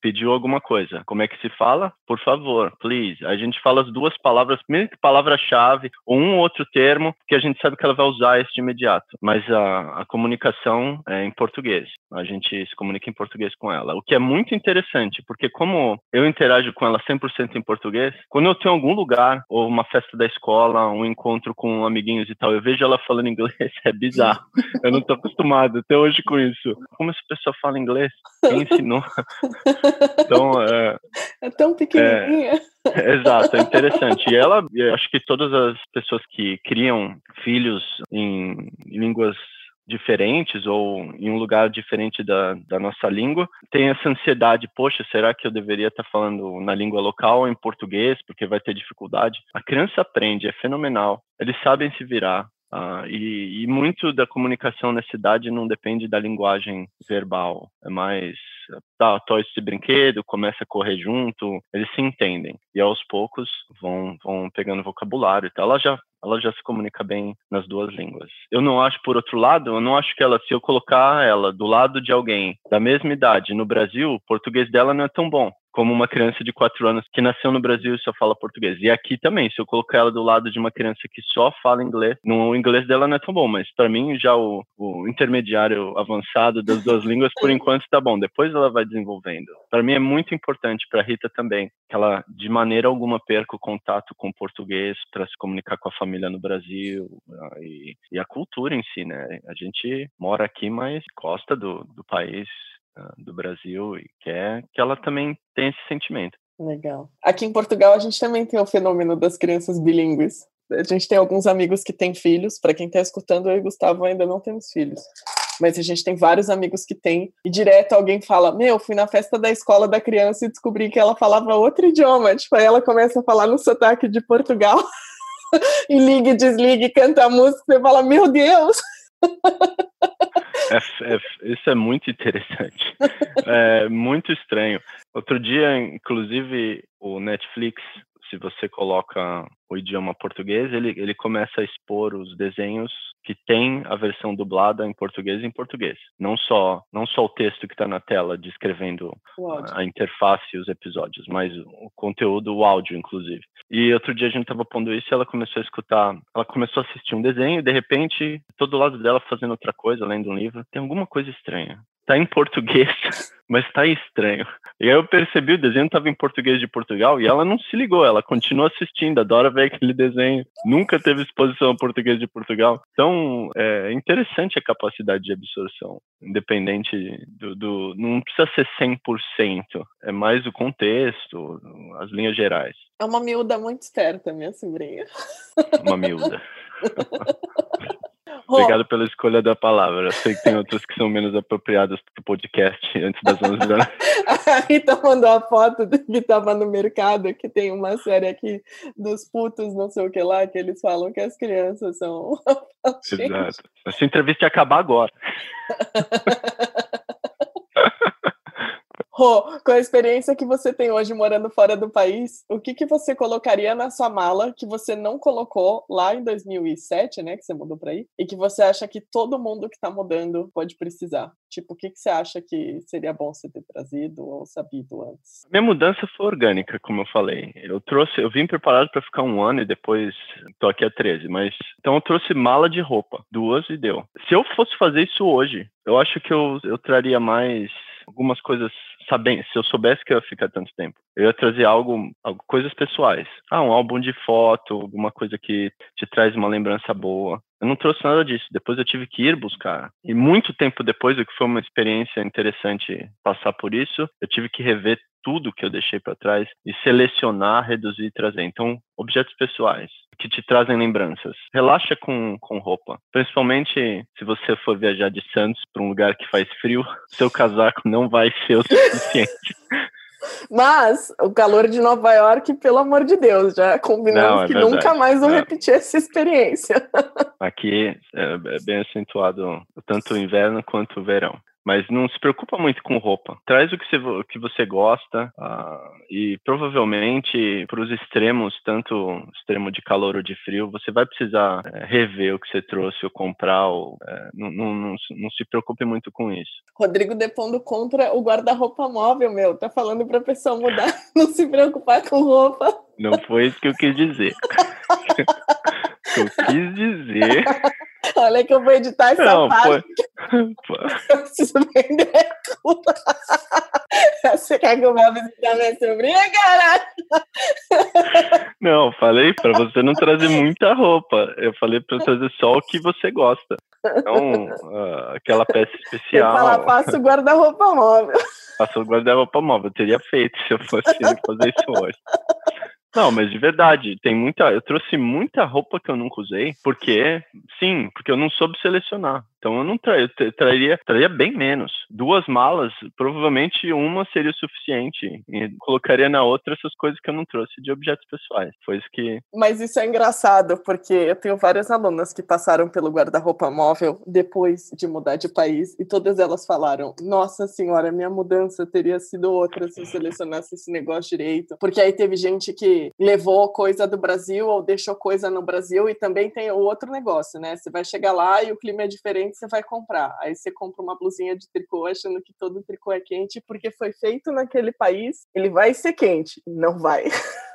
pediu alguma coisa. Como é que se fala? Por favor, please. A gente fala as duas palavras, mesmo que palavra-chave, ou um ou outro termo, que a gente sabe que ela vai usar isso de imediato. Mas a, a comunicação é em português. A gente se comunica em português com ela. O que é muito interessante, porque como eu interajo com ela 100% em português, quando eu tenho algum lugar, ou uma festa da escola, um encontro com amiguinhos e tal, eu vejo ela falando inglês, é bizarro. Eu não estou acostumado até hoje com isso. Como essa pessoa fala inglês? Quem ensinou? então, é, é tão pequenininha. É, exato, é interessante. E ela, acho que todas as pessoas que criam filhos em línguas diferentes ou em um lugar diferente da, da nossa língua, tem essa ansiedade, poxa, será que eu deveria estar falando na língua local ou em português, porque vai ter dificuldade? A criança aprende, é fenomenal. Eles sabem se virar. Uh, e, e, muito da comunicação nessa idade não depende da linguagem verbal, é mais tá, toy esse brinquedo, começa a correr junto, eles se entendem e aos poucos vão vão pegando vocabulário e tal. Ela já ela já se comunica bem nas duas línguas. Eu não acho, por outro lado, eu não acho que ela, se eu colocar ela do lado de alguém da mesma idade no Brasil, o português dela não é tão bom como uma criança de quatro anos que nasceu no Brasil e só fala português. E aqui também, se eu colocar ela do lado de uma criança que só fala inglês, o inglês dela não é tão bom, mas para mim já o, o, intermediário avançado das duas línguas, por enquanto está bom. Depois ela vai desenvolvendo. Para mim é muito importante para Rita também que ela de maneira alguma perca o contato com o português para se comunicar com a família no Brasil ah, e, e, a cultura em si, né? A gente mora aqui, mas gosta do, do país do Brasil e quer que ela também tenha esse sentimento. Legal. Aqui em Portugal a gente também tem o fenômeno das crianças bilíngues. A gente tem alguns amigos que têm filhos. Para quem está escutando, eu e Gustavo ainda não temos filhos. Mas a gente tem vários amigos que têm. E direto alguém fala: Meu, fui na festa da escola da criança e descobri que ela falava outro idioma. Tipo, aí ela começa a falar no sotaque de Portugal. e ligue, desligue, canta a música, você fala, meu Deus! É, é, isso é muito interessante. É muito estranho. Outro dia, inclusive, o Netflix se você coloca o idioma português, ele, ele começa a expor os desenhos que tem a versão dublada em português em português. Não só, não só o texto que está na tela descrevendo a, a interface e os episódios, mas o conteúdo, o áudio, inclusive. E outro dia a gente estava pondo isso e ela começou a escutar, ela começou a assistir um desenho e de repente, todo lado dela fazendo outra coisa, lendo um livro. Tem alguma coisa estranha tá em português, mas tá estranho. E aí eu percebi, o desenho estava em português de Portugal e ela não se ligou, ela continua assistindo, adora ver aquele desenho, nunca teve exposição a português de Portugal. Então, é interessante a capacidade de absorção, independente do, do não precisa ser 100%, é mais o contexto, as linhas gerais. É uma miúda muito esperta, minha sobrinha. Uma miúda. Obrigado pela escolha da palavra. Eu sei que tem outras que são menos apropriadas para o podcast antes das 11 da noite. a Rita mandou a foto que estava no mercado, que tem uma série aqui dos putos, não sei o que lá, que eles falam que as crianças são. Exato. Essa entrevista ia acabar agora. Rô, com a experiência que você tem hoje morando fora do país, o que, que você colocaria na sua mala que você não colocou lá em 2007, né, que você mudou para aí, e que você acha que todo mundo que está mudando pode precisar? Tipo, o que, que você acha que seria bom você ter trazido ou sabido antes? Minha mudança foi orgânica, como eu falei. Eu trouxe, eu vim preparado para ficar um ano e depois estou aqui há 13, mas então eu trouxe mala de roupa, duas e deu. Se eu fosse fazer isso hoje, eu acho que eu, eu traria mais algumas coisas sabendo, se eu soubesse que eu ia ficar tanto tempo, eu ia trazer algo, algo, coisas pessoais. Ah, um álbum de foto, alguma coisa que te traz uma lembrança boa. Eu não trouxe nada disso. Depois eu tive que ir buscar. E muito tempo depois, o que foi uma experiência interessante passar por isso, eu tive que rever tudo que eu deixei para trás e selecionar, reduzir e trazer. Então, objetos pessoais que te trazem lembranças. Relaxa com, com roupa. Principalmente se você for viajar de Santos para um lugar que faz frio, seu casaco não vai ser o suficiente. Mas o calor de Nova York, pelo amor de Deus, já combinamos não, é que verdade. nunca mais vou repetir essa experiência. Aqui é, é bem acentuado tanto o inverno quanto o verão. Mas não se preocupa muito com roupa. Traz o que você, que você gosta uh, e provavelmente para os extremos, tanto extremo de calor ou de frio, você vai precisar uh, rever o que você trouxe ou comprar. Ou, uh, não, não, não, não, se preocupe muito com isso. Rodrigo depondo contra o guarda-roupa móvel, meu. Tá falando para a pessoa mudar, não se preocupar com roupa. Não foi isso que eu quis dizer. eu quis dizer Olha que eu vou editar essa não, parte. Eu preciso vender tudo. Você quer que eu vá visitar minha sobrinha, caralho? Não, falei para você não trazer muita roupa. Eu falei para trazer só o que você gosta. Então, uh, aquela peça especial. Você fala, faço o guarda-roupa móvel. Faço o guarda-roupa móvel. Eu teria feito se eu fosse fazer isso hoje. Não, mas de verdade, tem muita. Eu trouxe muita roupa que eu nunca usei, porque, sim, porque eu não soube selecionar. Então eu não tra eu traria, traria bem menos. Duas malas, provavelmente uma seria o suficiente. E colocaria na outra essas coisas que eu não trouxe de objetos pessoais. Isso que. Mas isso é engraçado, porque eu tenho várias alunas que passaram pelo guarda-roupa móvel depois de mudar de país e todas elas falaram: Nossa senhora, minha mudança teria sido outra se eu selecionasse esse negócio direito. Porque aí teve gente que levou coisa do Brasil ou deixou coisa no Brasil e também tem o outro negócio, né? Você vai chegar lá e o clima é diferente você vai comprar. Aí você compra uma blusinha de tricô achando que todo tricô é quente porque foi feito naquele país, ele vai ser quente. Não vai.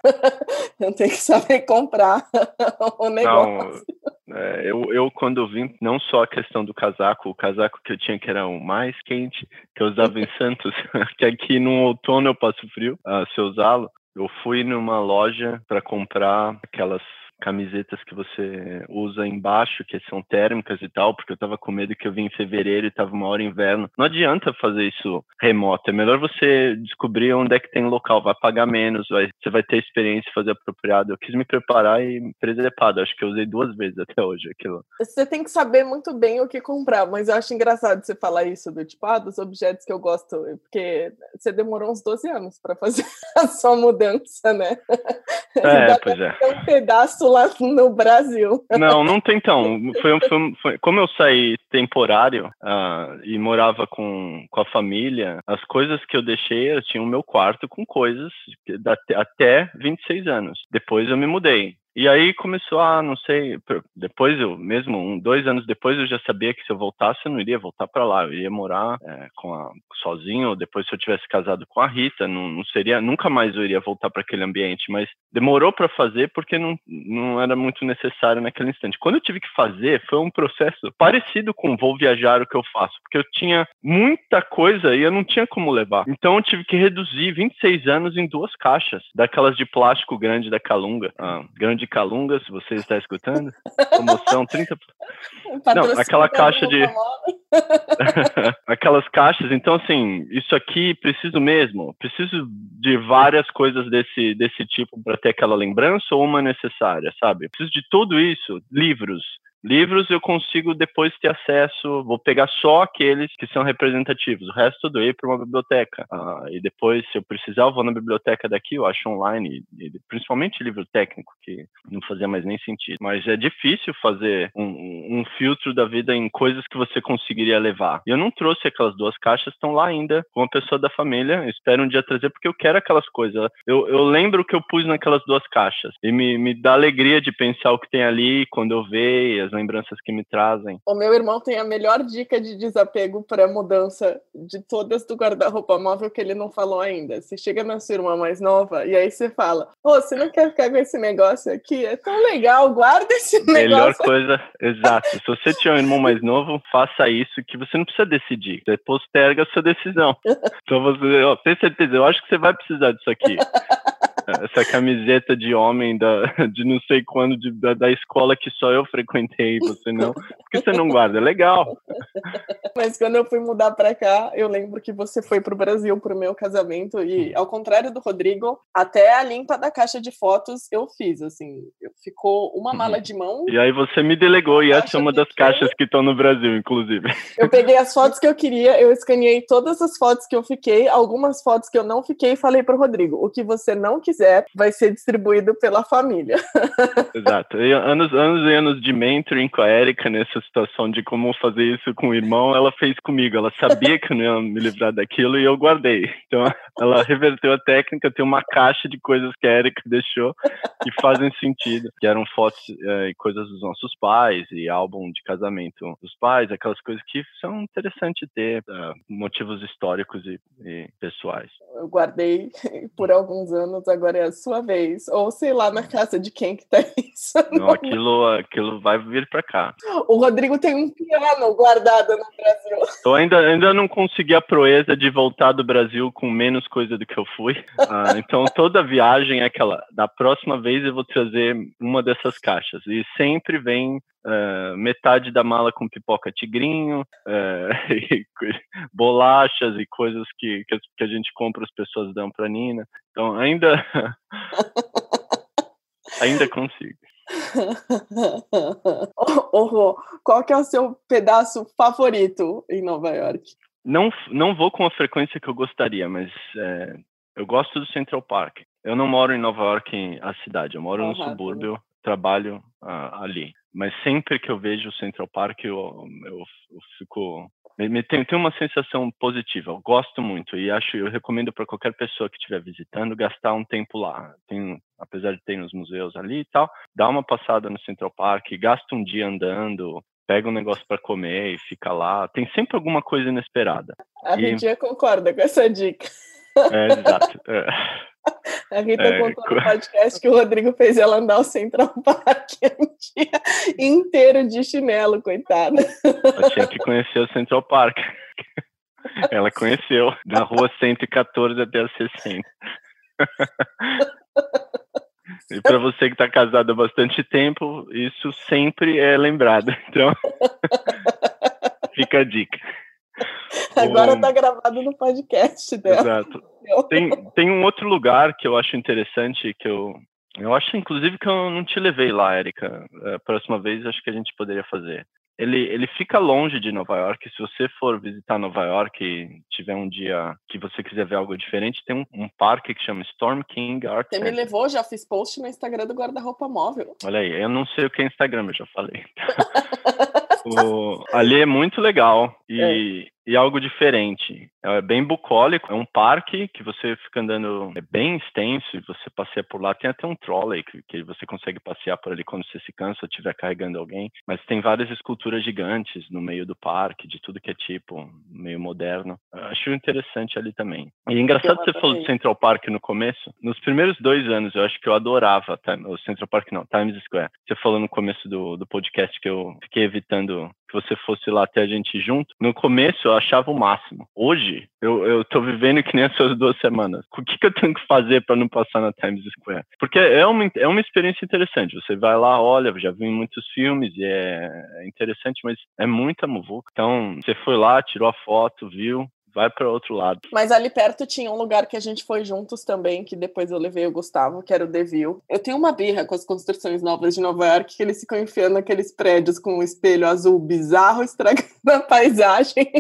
eu tenho que saber comprar o negócio. Não, é, eu, eu, quando vim, não só a questão do casaco, o casaco que eu tinha que era o mais quente, que eu usava em Santos, que aqui no outono eu passo frio, uh, se eu usá-lo, eu fui numa loja para comprar aquelas camisetas que você usa embaixo, que são térmicas e tal, porque eu tava com medo que eu vim em fevereiro e tava uma hora inverno. Não adianta fazer isso remoto, é melhor você descobrir onde é que tem local, vai pagar menos, vai, você vai ter experiência fazer apropriado. Eu quis me preparar e me preservado, acho que eu usei duas vezes até hoje aquilo. Você tem que saber muito bem o que comprar, mas eu acho engraçado você falar isso do tipo, ah, dos objetos que eu gosto, porque você demorou uns 12 anos para fazer a sua mudança, né? É, pois é. um pedaço lá no Brasil. Não, não tem então. Foi, foi, foi como eu saí temporário uh, e morava com, com a família, as coisas que eu deixei, eu tinha o meu quarto com coisas até 26 anos. Depois eu me mudei. E aí começou a, não sei, depois eu, mesmo um, dois anos depois, eu já sabia que se eu voltasse, eu não iria voltar para lá, eu iria morar é, com a, sozinho, depois se eu tivesse casado com a Rita, não, não seria, nunca mais eu iria voltar para aquele ambiente, mas demorou para fazer porque não, não era muito necessário naquele instante. Quando eu tive que fazer, foi um processo parecido com vou viajar o que eu faço, porque eu tinha muita coisa e eu não tinha como levar. Então eu tive que reduzir 26 anos em duas caixas, daquelas de plástico grande da Calunga, ah, grande de Calunga, se você está escutando. Promoção 30%. Não, aquela caixa de. Aquelas caixas. Então, assim, isso aqui preciso mesmo. Preciso de várias coisas desse, desse tipo para ter aquela lembrança ou uma necessária, sabe? Preciso de tudo isso. Livros, Livros eu consigo depois ter acesso, vou pegar só aqueles que são representativos, o resto eu ir para uma biblioteca. Ah, e depois, se eu precisar, eu vou na biblioteca daqui, eu acho online, e, principalmente livro técnico, que não fazia mais nem sentido. Mas é difícil fazer um, um, filtro da vida em coisas que você conseguiria levar. E eu não trouxe aquelas duas caixas, estão lá ainda com uma pessoa da família, espero um dia trazer, porque eu quero aquelas coisas. Eu, eu lembro o que eu pus naquelas duas caixas, e me, me dá alegria de pensar o que tem ali, quando eu ver, as lembranças que me trazem. O meu irmão tem a melhor dica de desapego para mudança de todas do guarda-roupa móvel que ele não falou ainda. Você chega na sua irmã mais nova e aí você fala: Ô, oh, você não quer ficar com esse negócio aqui? É tão legal, guarda esse negócio. Melhor coisa, exato. Se você tiver um irmão mais novo, faça isso que você não precisa decidir. Você posterga a sua decisão. Então você, ó, tem certeza, eu acho que você vai precisar disso aqui essa camiseta de homem da, de não sei quando, de, da, da, escola que só eu frequentei, você não. Por que você não guarda? É legal. Mas quando eu fui mudar para cá, eu lembro que você foi para o Brasil para o meu casamento e, ao contrário do Rodrigo, até a limpa da caixa de fotos eu fiz, assim. Ficou uma uhum. mala de mão. E aí você me delegou e essa é uma das caixas que estão no Brasil, inclusive. Eu peguei as fotos que eu queria, eu escaneei todas as fotos que eu fiquei, algumas fotos que eu não fiquei e falei para o Rodrigo, o que você não quiser quiser, vai ser distribuído pela família. Exato. E anos, anos e anos de mentoring com a Erika nessa situação de como fazer isso com o irmão, ela fez comigo. Ela sabia que eu não ia me livrar daquilo e eu guardei. Então, ela reverteu a técnica, tem uma caixa de coisas que a Erika deixou que fazem sentido, que eram fotos é, e coisas dos nossos pais e álbum de casamento dos pais, aquelas coisas que são interessantes ter, uh, motivos históricos e, e pessoais. Eu guardei por alguns anos, agora agora é a sua vez. Ou sei lá, na casa de quem que tá isso. Não, aquilo, aquilo vai vir para cá. O Rodrigo tem um piano guardado no Brasil. Eu ainda, ainda não consegui a proeza de voltar do Brasil com menos coisa do que eu fui. Ah, então toda viagem é aquela. Da próxima vez eu vou trazer uma dessas caixas. E sempre vem Uh, metade da mala com pipoca tigrinho, uh, e bolachas e coisas que, que, a gente compra, as pessoas dão para Nina. Então ainda ainda consigo. oh, oh, qual que é o seu pedaço favorito em Nova York? Não, não vou com a frequência que eu gostaria, mas é, eu gosto do Central Park. Eu não moro em Nova York, a cidade. Eu moro no subúrbio, trabalho uh, ali mas sempre que eu vejo o Central Park eu, eu, eu fico me, tem, tem uma sensação positiva eu gosto muito e acho eu recomendo para qualquer pessoa que estiver visitando gastar um tempo lá tem apesar de ter nos museus ali e tal dá uma passada no Central Park gasta um dia andando pega um negócio para comer e fica lá tem sempre alguma coisa inesperada a e... concorda com essa dica é, exato é. A Rita é, contou no podcast que o Rodrigo fez ela andar o Central Park um dia inteiro de chinelo, coitada. Eu tinha que conhecer o Central Park. Ela conheceu, da rua 114 até a 60. E para você que está casado há bastante tempo, isso sempre é lembrado. Então, fica a dica. Agora está gravado no podcast dela. Exato. Tem, tem um outro lugar que eu acho interessante, que eu, eu acho inclusive que eu não te levei lá, Érica. A próxima vez acho que a gente poderia fazer. ele, ele fica longe de Nova York. Se você for visitar Nova York e tiver um dia que você quiser ver algo diferente, tem um, um parque que chama Storm King Art Você me levou, já fiz post no Instagram do Guarda-Roupa Móvel. Olha aí, eu não sei o que é Instagram, eu já falei. o, ali é muito legal e, é. E algo diferente. É bem bucólico, é um parque que você fica andando, é bem extenso e você passeia por lá. Tem até um trolley que, que você consegue passear por ali quando você se cansa ou estiver carregando alguém. Mas tem várias esculturas gigantes no meio do parque, de tudo que é tipo, meio moderno. Eu acho interessante ali também. E é engraçado você falou do Central Park no começo. Nos primeiros dois anos, eu acho que eu adorava o Central Park, não, Times Square. Você falou no começo do, do podcast que eu fiquei evitando que você fosse lá até a gente junto. No começo eu achava o máximo. Hoje eu, eu tô vivendo que nem essas duas semanas. O que, que eu tenho que fazer para não passar na Times Square? Porque é uma, é uma experiência interessante. Você vai lá, olha, já vi muitos filmes e é, é interessante, mas é muita muvuca. Então, você foi lá, tirou a foto, viu, vai para outro lado. Mas ali perto tinha um lugar que a gente foi juntos também, que depois eu levei o Gustavo, que era o Deville. Eu tenho uma birra com as construções novas de Nova York, que eles ficam enfiando naqueles prédios com um espelho azul bizarro, estragando a paisagem.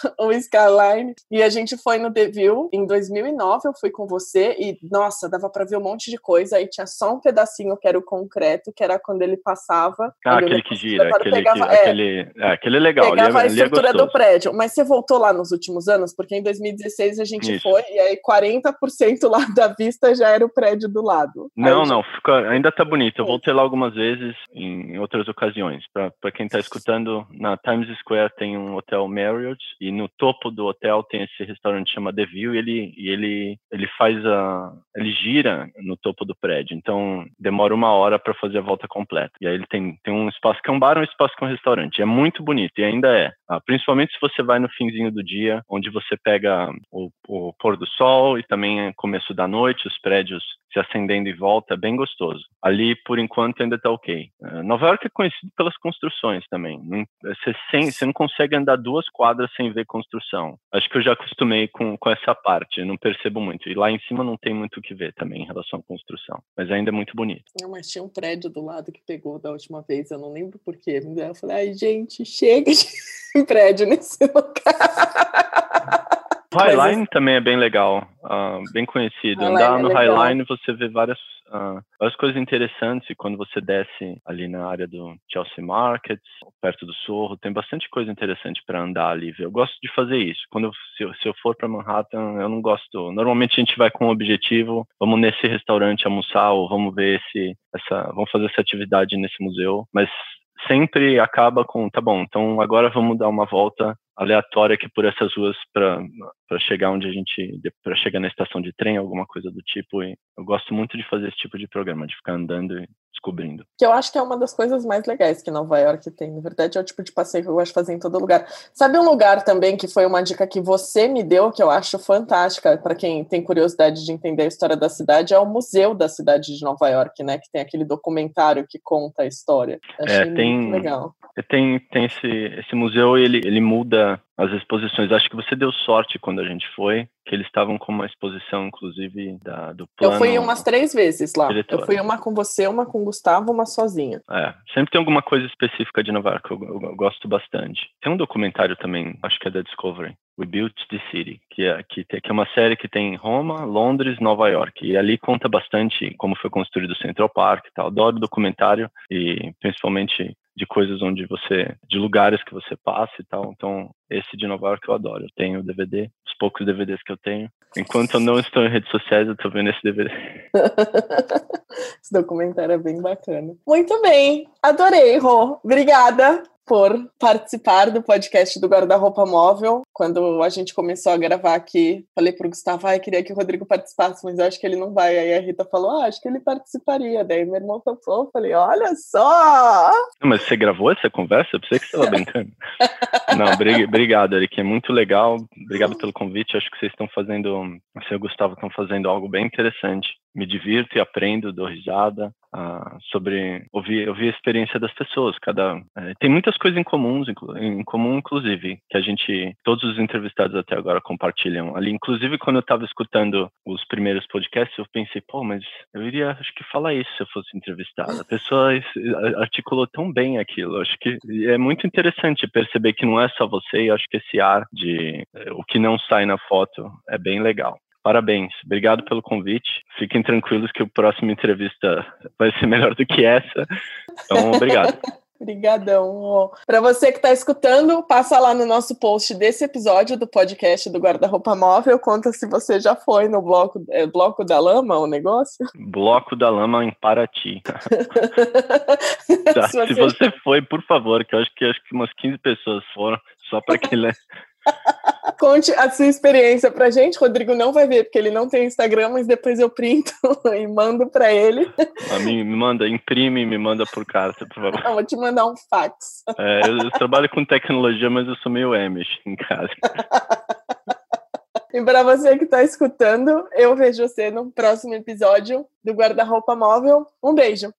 o Skyline. E a gente foi no Deville em 2009, eu fui com você e, nossa, dava para ver um monte de coisa. Aí tinha só um pedacinho que era o concreto, que era quando ele passava. Ah, aquele que gira, aquele, pegava, que, é, aquele, é, aquele é legal. Pegava é, a é estrutura do prédio. Mas você voltou lá nos últimos anos? Porque em 2016 a gente Isso. foi e aí 40% lá da vista já era o prédio do lado. Não, não, fica, ainda tá bonito. Eu voltei lá algumas vezes em outras ocasiões. Para quem tá escutando, na Times Square tem um hotel Marriott e no topo do hotel tem esse restaurante que chama The View e ele, e ele, ele faz a. ele gira no topo do prédio. Então demora uma hora para fazer a volta completa. E aí ele tem, tem um espaço que é um bar, um espaço que é um restaurante. É muito bonito e ainda é. Ah, principalmente se você vai no finzinho do dia, onde você pega o, o pôr do sol e também é começo da noite, os prédios se acendendo em volta, é bem gostoso. Ali, por enquanto, ainda está ok. Uh, Nova York é conhecido pelas construções também. Você, sem, você não consegue andar duas quadras sem ver construção. Acho que eu já acostumei com, com essa parte, não percebo muito. E lá em cima não tem muito o que ver também em relação à construção. Mas ainda é muito bonito. Não, mas tinha um prédio do lado que pegou da última vez, eu não lembro porquê. Eu falei, ai, gente, chega de prédio nesse lugar. Highline também é bem legal, uh, bem conhecido. Highline Andar é no Highline você vê várias, uh, várias coisas interessantes e quando você desce ali na área do Chelsea Market, perto do Sorro, tem bastante coisa interessante para andar ali. Eu gosto de fazer isso. Quando eu, se, eu, se eu for para Manhattan, eu não gosto. Normalmente a gente vai com um objetivo, vamos nesse restaurante almoçar ou vamos ver esse, essa, vamos fazer essa atividade nesse museu, mas sempre acaba com, tá bom, então agora vamos dar uma volta aleatória aqui por essas ruas para chegar onde a gente para chegar na estação de trem alguma coisa do tipo e eu gosto muito de fazer esse tipo de programa de ficar andando e descobrindo. Que eu acho que é uma das coisas mais legais que Nova York tem na verdade é o tipo de passeio que eu gosto de fazer em todo lugar. Sabe um lugar também que foi uma dica que você me deu que eu acho fantástica para quem tem curiosidade de entender a história da cidade é o museu da cidade de Nova York né? Que tem aquele documentário que conta a história. Achei é, tem, muito legal. tem tem esse esse museu ele ele muda as exposições. Acho que você deu sorte quando a gente foi, que eles estavam com uma exposição, inclusive, da, do plano. Eu fui umas três vezes lá. Eu fui uma com você, uma com o Gustavo, uma sozinha. É, sempre tem alguma coisa específica de Nova York, eu, eu, eu gosto bastante. Tem um documentário também, acho que é da Discovery, We Built the City, que é, que, tem, que é uma série que tem Roma, Londres, Nova York. E ali conta bastante como foi construído o Central Park e tal. Adoro documentário e principalmente de coisas onde você, de lugares que você passa e tal. Então, esse de Nova York eu adoro. Eu tenho o DVD, os poucos DVDs que eu tenho. Enquanto eu não estou em redes sociais, eu estou vendo esse DVD. esse documentário é bem bacana. Muito bem, adorei, Rô. Obrigada por participar do podcast do Guarda-Roupa Móvel. Quando a gente começou a gravar aqui, falei pro Gustavo, ah, queria que o Rodrigo participasse, mas eu acho que ele não vai. Aí a Rita falou, ah, acho que ele participaria. Daí meu irmão falou, falei, olha só! Mas você gravou essa conversa? Eu pensei que você estava brincando. não, obrigado, Eric, é muito legal. Obrigado pelo convite. Acho que vocês estão fazendo, você e o Gustavo estão fazendo algo bem interessante me divirto e aprendo, dou risada. Sobre ouvir, ouvir a experiência das pessoas. Cada uh, tem muitas coisas em comuns, em comum inclusive, que a gente todos os entrevistados até agora compartilham ali. Inclusive quando eu estava escutando os primeiros podcasts, eu pensei, pô, mas eu iria acho que falar isso se eu fosse entrevistado. A pessoa articulou tão bem aquilo. Acho que é muito interessante perceber que não é só você. E acho que esse ar de eh, o que não sai na foto é bem legal. Parabéns, obrigado pelo convite. Fiquem tranquilos que o próximo entrevista vai ser melhor do que essa. Então, obrigado. Obrigadão. Para você que está escutando, passa lá no nosso post desse episódio do podcast do Guarda-Roupa Móvel. Conta se você já foi no bloco, é, bloco da Lama, o negócio. Bloco da Lama em Paraty. tá, se, você... se, você... foi, por favor, que eu acho que acho que umas 15 pessoas foram, só para que ele Conte a sua experiência pra gente. Rodrigo não vai ver, porque ele não tem Instagram, mas depois eu printo e mando para ele. A mim, me manda, imprime e me manda por carta, por favor. Eu vou te mandar um fax. É, eu trabalho com tecnologia, mas eu sou meio Amish em casa. E para você que está escutando, eu vejo você no próximo episódio do Guarda-Roupa Móvel. Um beijo!